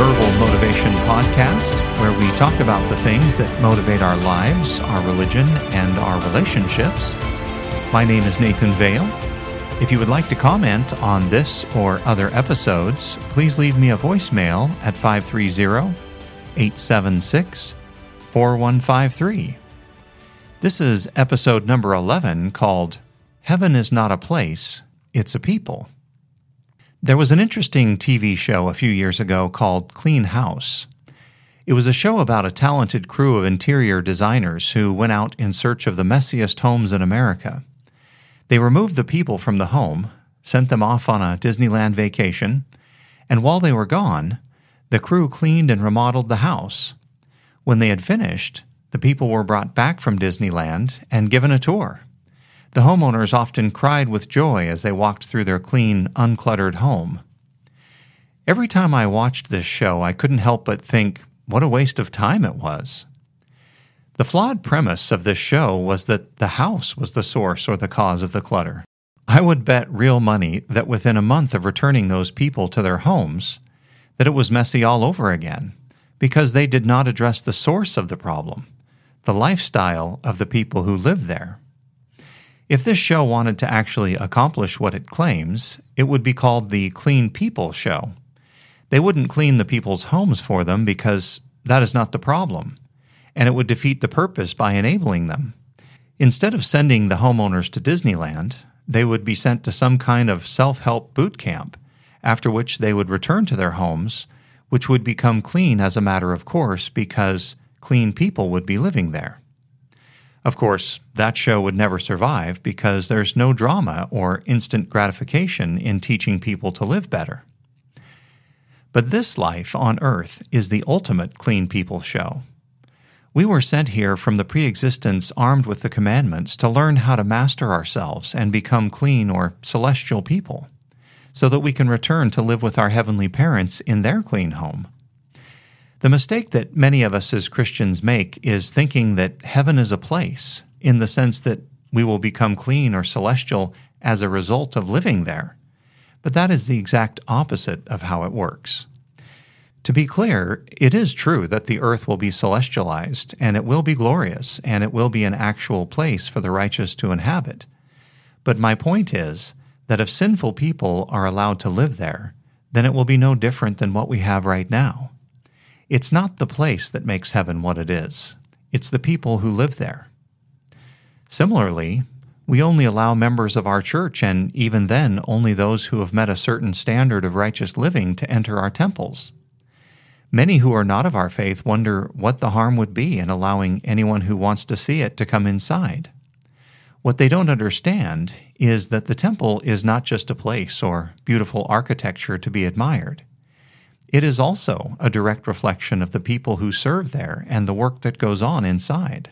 Verbal Motivation Podcast, where we talk about the things that motivate our lives, our religion, and our relationships. My name is Nathan Vale. If you would like to comment on this or other episodes, please leave me a voicemail at 530 876 4153. This is episode number 11 called Heaven is Not a Place, It's a People. There was an interesting TV show a few years ago called Clean House. It was a show about a talented crew of interior designers who went out in search of the messiest homes in America. They removed the people from the home, sent them off on a Disneyland vacation, and while they were gone, the crew cleaned and remodeled the house. When they had finished, the people were brought back from Disneyland and given a tour. The homeowners often cried with joy as they walked through their clean, uncluttered home. Every time I watched this show, I couldn't help but think, what a waste of time it was. The flawed premise of this show was that the house was the source or the cause of the clutter. I would bet real money that within a month of returning those people to their homes, that it was messy all over again, because they did not address the source of the problem, the lifestyle of the people who lived there. If this show wanted to actually accomplish what it claims, it would be called the Clean People Show. They wouldn't clean the people's homes for them because that is not the problem, and it would defeat the purpose by enabling them. Instead of sending the homeowners to Disneyland, they would be sent to some kind of self help boot camp, after which they would return to their homes, which would become clean as a matter of course because clean people would be living there. Of course, that show would never survive because there's no drama or instant gratification in teaching people to live better. But this life on earth is the ultimate clean people show. We were sent here from the pre existence armed with the commandments to learn how to master ourselves and become clean or celestial people, so that we can return to live with our heavenly parents in their clean home. The mistake that many of us as Christians make is thinking that heaven is a place, in the sense that we will become clean or celestial as a result of living there. But that is the exact opposite of how it works. To be clear, it is true that the earth will be celestialized, and it will be glorious, and it will be an actual place for the righteous to inhabit. But my point is that if sinful people are allowed to live there, then it will be no different than what we have right now. It's not the place that makes heaven what it is, it's the people who live there. Similarly, we only allow members of our church, and even then, only those who have met a certain standard of righteous living, to enter our temples. Many who are not of our faith wonder what the harm would be in allowing anyone who wants to see it to come inside. What they don't understand is that the temple is not just a place or beautiful architecture to be admired. It is also a direct reflection of the people who serve there and the work that goes on inside.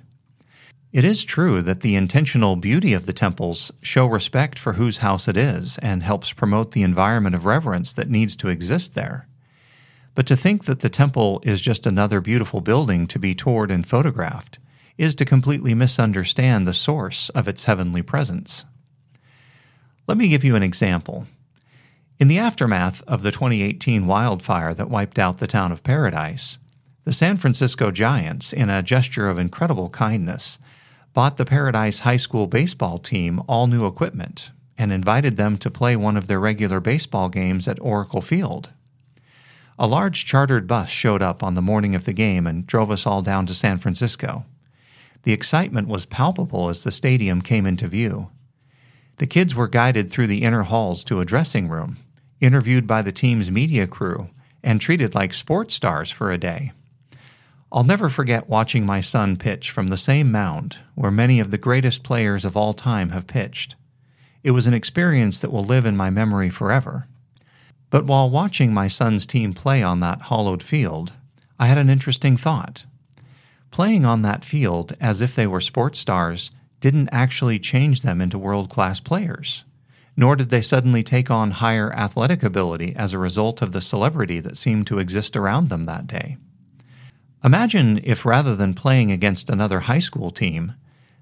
It is true that the intentional beauty of the temples show respect for whose house it is and helps promote the environment of reverence that needs to exist there. But to think that the temple is just another beautiful building to be toured and photographed is to completely misunderstand the source of its heavenly presence. Let me give you an example. In the aftermath of the 2018 wildfire that wiped out the town of Paradise, the San Francisco Giants, in a gesture of incredible kindness, bought the Paradise High School baseball team all new equipment and invited them to play one of their regular baseball games at Oracle Field. A large chartered bus showed up on the morning of the game and drove us all down to San Francisco. The excitement was palpable as the stadium came into view. The kids were guided through the inner halls to a dressing room interviewed by the team's media crew, and treated like sports stars for a day. I'll never forget watching my son pitch from the same mound where many of the greatest players of all time have pitched. It was an experience that will live in my memory forever. But while watching my son's team play on that hollowed field, I had an interesting thought. Playing on that field as if they were sports stars didn't actually change them into world class players nor did they suddenly take on higher athletic ability as a result of the celebrity that seemed to exist around them that day. Imagine if rather than playing against another high school team,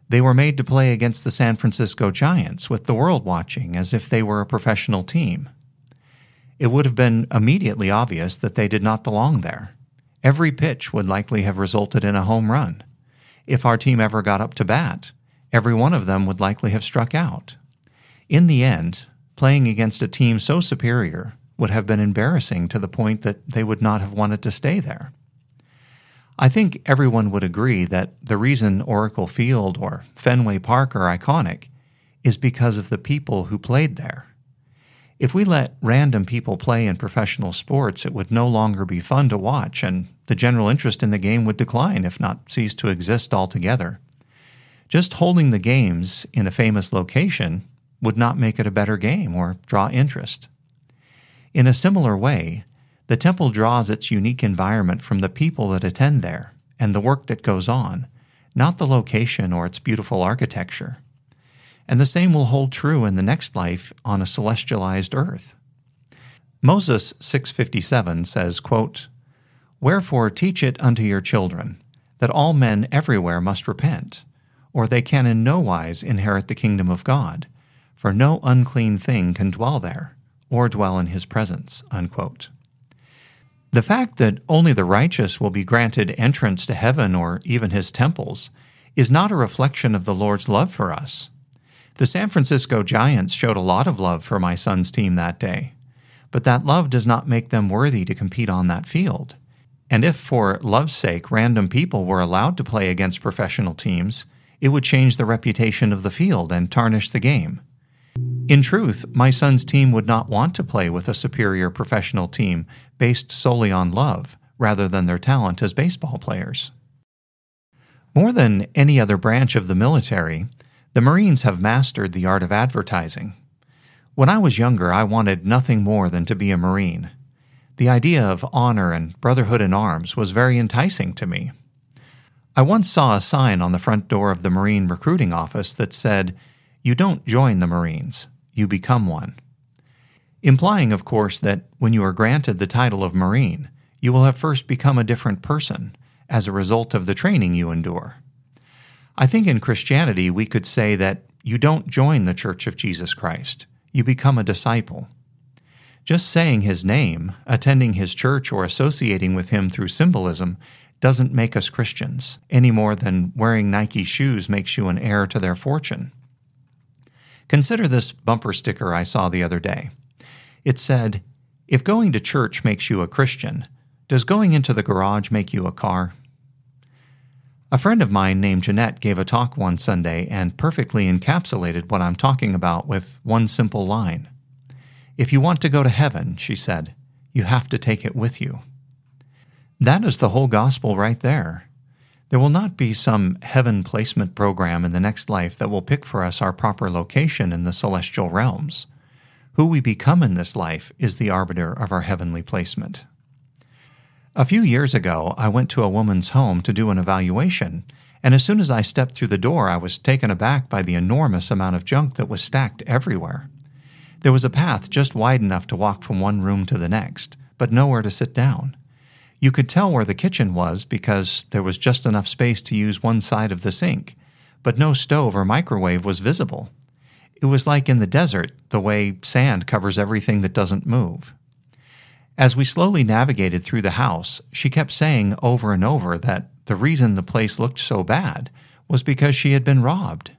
they were made to play against the San Francisco Giants with the world watching as if they were a professional team. it would have been immediately obvious that they did not belong there. Every pitch would likely have resulted in a home run. If our team ever got up to bat, every one of them would likely have struck out. In the end, playing against a team so superior would have been embarrassing to the point that they would not have wanted to stay there. I think everyone would agree that the reason Oracle Field or Fenway Park are iconic is because of the people who played there. If we let random people play in professional sports, it would no longer be fun to watch, and the general interest in the game would decline, if not cease to exist altogether. Just holding the games in a famous location would not make it a better game or draw interest. In a similar way, the temple draws its unique environment from the people that attend there and the work that goes on, not the location or its beautiful architecture. And the same will hold true in the next life on a celestialized earth. Moses 657 says, quote, Wherefore teach it unto your children, that all men everywhere must repent, or they can in no wise inherit the kingdom of God, for no unclean thing can dwell there, or dwell in his presence. Unquote. The fact that only the righteous will be granted entrance to heaven or even his temples is not a reflection of the Lord's love for us. The San Francisco Giants showed a lot of love for my son's team that day, but that love does not make them worthy to compete on that field. And if, for love's sake, random people were allowed to play against professional teams, it would change the reputation of the field and tarnish the game. In truth, my son's team would not want to play with a superior professional team based solely on love rather than their talent as baseball players. More than any other branch of the military, the Marines have mastered the art of advertising. When I was younger, I wanted nothing more than to be a Marine. The idea of honor and brotherhood in arms was very enticing to me. I once saw a sign on the front door of the Marine recruiting office that said, You don't join the Marines, you become one. Implying, of course, that when you are granted the title of Marine, you will have first become a different person as a result of the training you endure. I think in Christianity we could say that you don't join the Church of Jesus Christ, you become a disciple. Just saying his name, attending his church, or associating with him through symbolism doesn't make us Christians, any more than wearing Nike shoes makes you an heir to their fortune. Consider this bumper sticker I saw the other day. It said, If going to church makes you a Christian, does going into the garage make you a car? A friend of mine named Jeanette gave a talk one Sunday and perfectly encapsulated what I'm talking about with one simple line. If you want to go to heaven, she said, you have to take it with you. That is the whole gospel right there. There will not be some heaven placement program in the next life that will pick for us our proper location in the celestial realms. Who we become in this life is the arbiter of our heavenly placement. A few years ago, I went to a woman's home to do an evaluation, and as soon as I stepped through the door, I was taken aback by the enormous amount of junk that was stacked everywhere. There was a path just wide enough to walk from one room to the next, but nowhere to sit down. You could tell where the kitchen was because there was just enough space to use one side of the sink, but no stove or microwave was visible. It was like in the desert, the way sand covers everything that doesn't move. As we slowly navigated through the house, she kept saying over and over that the reason the place looked so bad was because she had been robbed.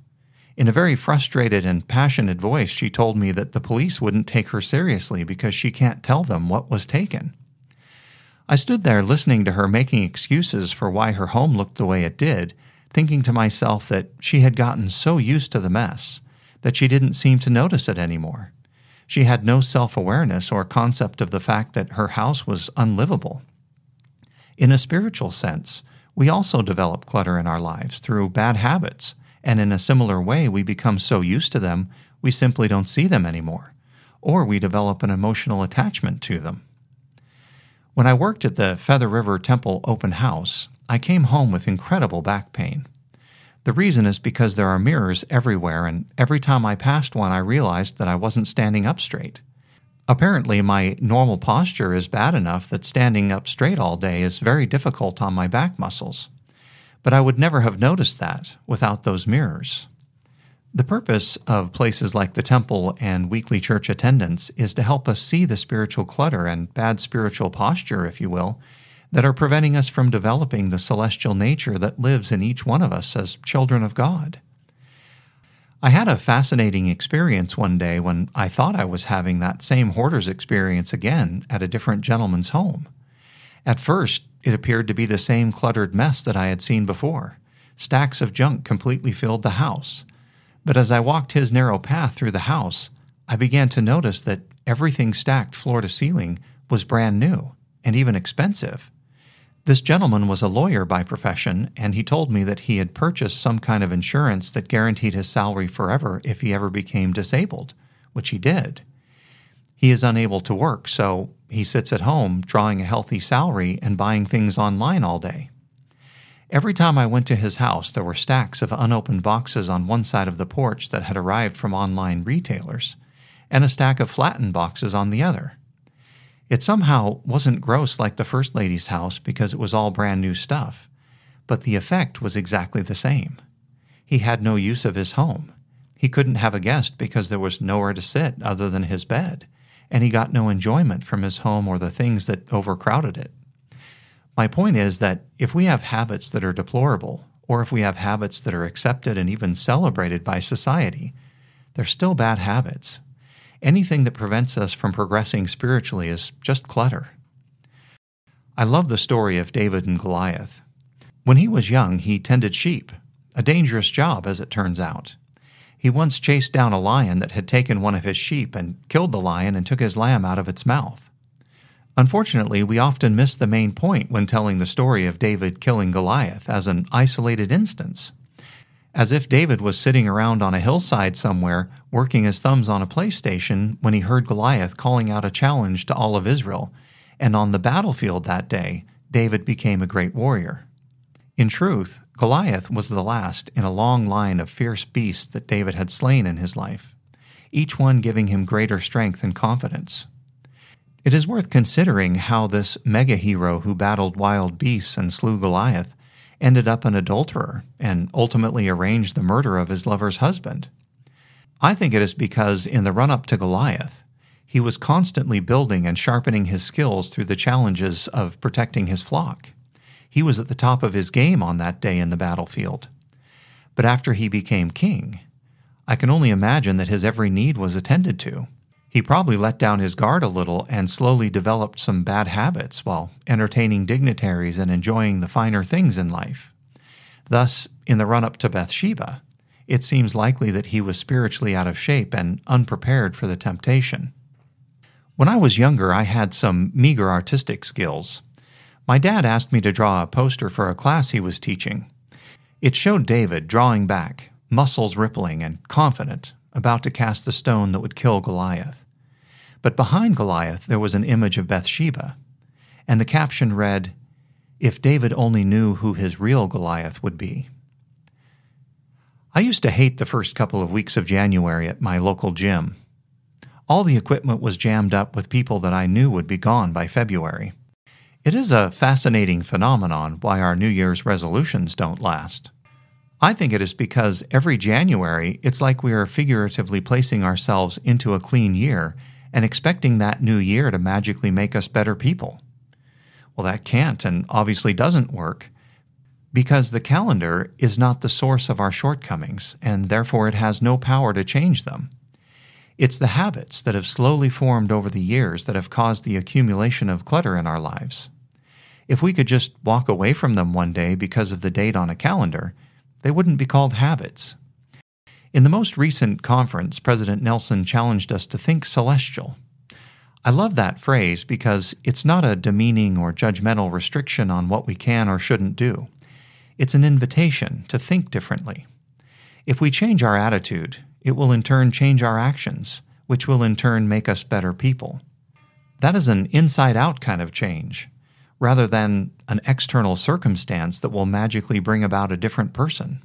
In a very frustrated and passionate voice, she told me that the police wouldn't take her seriously because she can't tell them what was taken. I stood there listening to her making excuses for why her home looked the way it did, thinking to myself that she had gotten so used to the mess that she didn't seem to notice it anymore. She had no self awareness or concept of the fact that her house was unlivable. In a spiritual sense, we also develop clutter in our lives through bad habits, and in a similar way, we become so used to them we simply don't see them anymore, or we develop an emotional attachment to them. When I worked at the Feather River Temple open house, I came home with incredible back pain. The reason is because there are mirrors everywhere, and every time I passed one, I realized that I wasn't standing up straight. Apparently, my normal posture is bad enough that standing up straight all day is very difficult on my back muscles. But I would never have noticed that without those mirrors. The purpose of places like the temple and weekly church attendance is to help us see the spiritual clutter and bad spiritual posture, if you will, that are preventing us from developing the celestial nature that lives in each one of us as children of God. I had a fascinating experience one day when I thought I was having that same hoarder's experience again at a different gentleman's home. At first, it appeared to be the same cluttered mess that I had seen before. Stacks of junk completely filled the house. But as I walked his narrow path through the house, I began to notice that everything stacked floor to ceiling was brand new and even expensive. This gentleman was a lawyer by profession, and he told me that he had purchased some kind of insurance that guaranteed his salary forever if he ever became disabled, which he did. He is unable to work, so he sits at home drawing a healthy salary and buying things online all day. Every time I went to his house, there were stacks of unopened boxes on one side of the porch that had arrived from online retailers, and a stack of flattened boxes on the other. It somehow wasn't gross like the First Lady's house because it was all brand new stuff, but the effect was exactly the same. He had no use of his home. He couldn't have a guest because there was nowhere to sit other than his bed, and he got no enjoyment from his home or the things that overcrowded it. My point is that if we have habits that are deplorable, or if we have habits that are accepted and even celebrated by society, they're still bad habits. Anything that prevents us from progressing spiritually is just clutter. I love the story of David and Goliath. When he was young, he tended sheep, a dangerous job, as it turns out. He once chased down a lion that had taken one of his sheep and killed the lion and took his lamb out of its mouth. Unfortunately, we often miss the main point when telling the story of David killing Goliath as an isolated instance. As if David was sitting around on a hillside somewhere, working his thumbs on a PlayStation, when he heard Goliath calling out a challenge to all of Israel, and on the battlefield that day, David became a great warrior. In truth, Goliath was the last in a long line of fierce beasts that David had slain in his life, each one giving him greater strength and confidence. It is worth considering how this mega hero who battled wild beasts and slew Goliath ended up an adulterer and ultimately arranged the murder of his lover's husband. I think it is because in the run up to Goliath, he was constantly building and sharpening his skills through the challenges of protecting his flock. He was at the top of his game on that day in the battlefield. But after he became king, I can only imagine that his every need was attended to. He probably let down his guard a little and slowly developed some bad habits while entertaining dignitaries and enjoying the finer things in life. Thus, in the run up to Bathsheba, it seems likely that he was spiritually out of shape and unprepared for the temptation. When I was younger, I had some meager artistic skills. My dad asked me to draw a poster for a class he was teaching. It showed David drawing back, muscles rippling and confident, about to cast the stone that would kill Goliath. But behind Goliath there was an image of Bathsheba, and the caption read, If David only knew who his real Goliath would be. I used to hate the first couple of weeks of January at my local gym. All the equipment was jammed up with people that I knew would be gone by February. It is a fascinating phenomenon why our New Year's resolutions don't last. I think it is because every January it's like we are figuratively placing ourselves into a clean year and expecting that new year to magically make us better people. Well, that can't and obviously doesn't work because the calendar is not the source of our shortcomings and therefore it has no power to change them. It's the habits that have slowly formed over the years that have caused the accumulation of clutter in our lives. If we could just walk away from them one day because of the date on a calendar, they wouldn't be called habits. In the most recent conference, President Nelson challenged us to think celestial. I love that phrase because it's not a demeaning or judgmental restriction on what we can or shouldn't do. It's an invitation to think differently. If we change our attitude, it will in turn change our actions, which will in turn make us better people. That is an inside out kind of change rather than an external circumstance that will magically bring about a different person.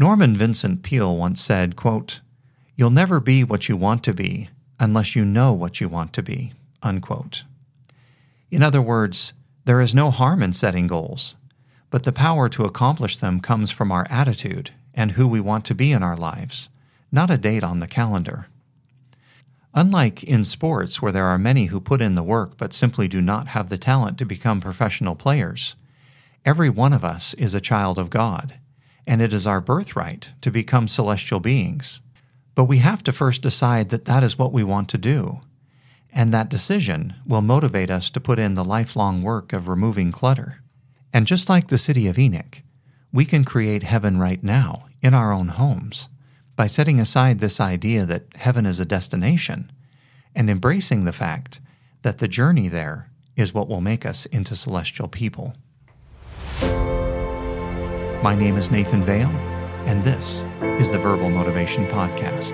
Norman Vincent Peale once said, quote, You'll never be what you want to be unless you know what you want to be. Unquote. In other words, there is no harm in setting goals, but the power to accomplish them comes from our attitude and who we want to be in our lives, not a date on the calendar. Unlike in sports, where there are many who put in the work but simply do not have the talent to become professional players, every one of us is a child of God, and it is our birthright to become celestial beings. But we have to first decide that that is what we want to do, and that decision will motivate us to put in the lifelong work of removing clutter. And just like the city of Enoch, we can create heaven right now in our own homes by setting aside this idea that heaven is a destination and embracing the fact that the journey there is what will make us into celestial people. My name is Nathan Vale, and this is the Verbal Motivation Podcast.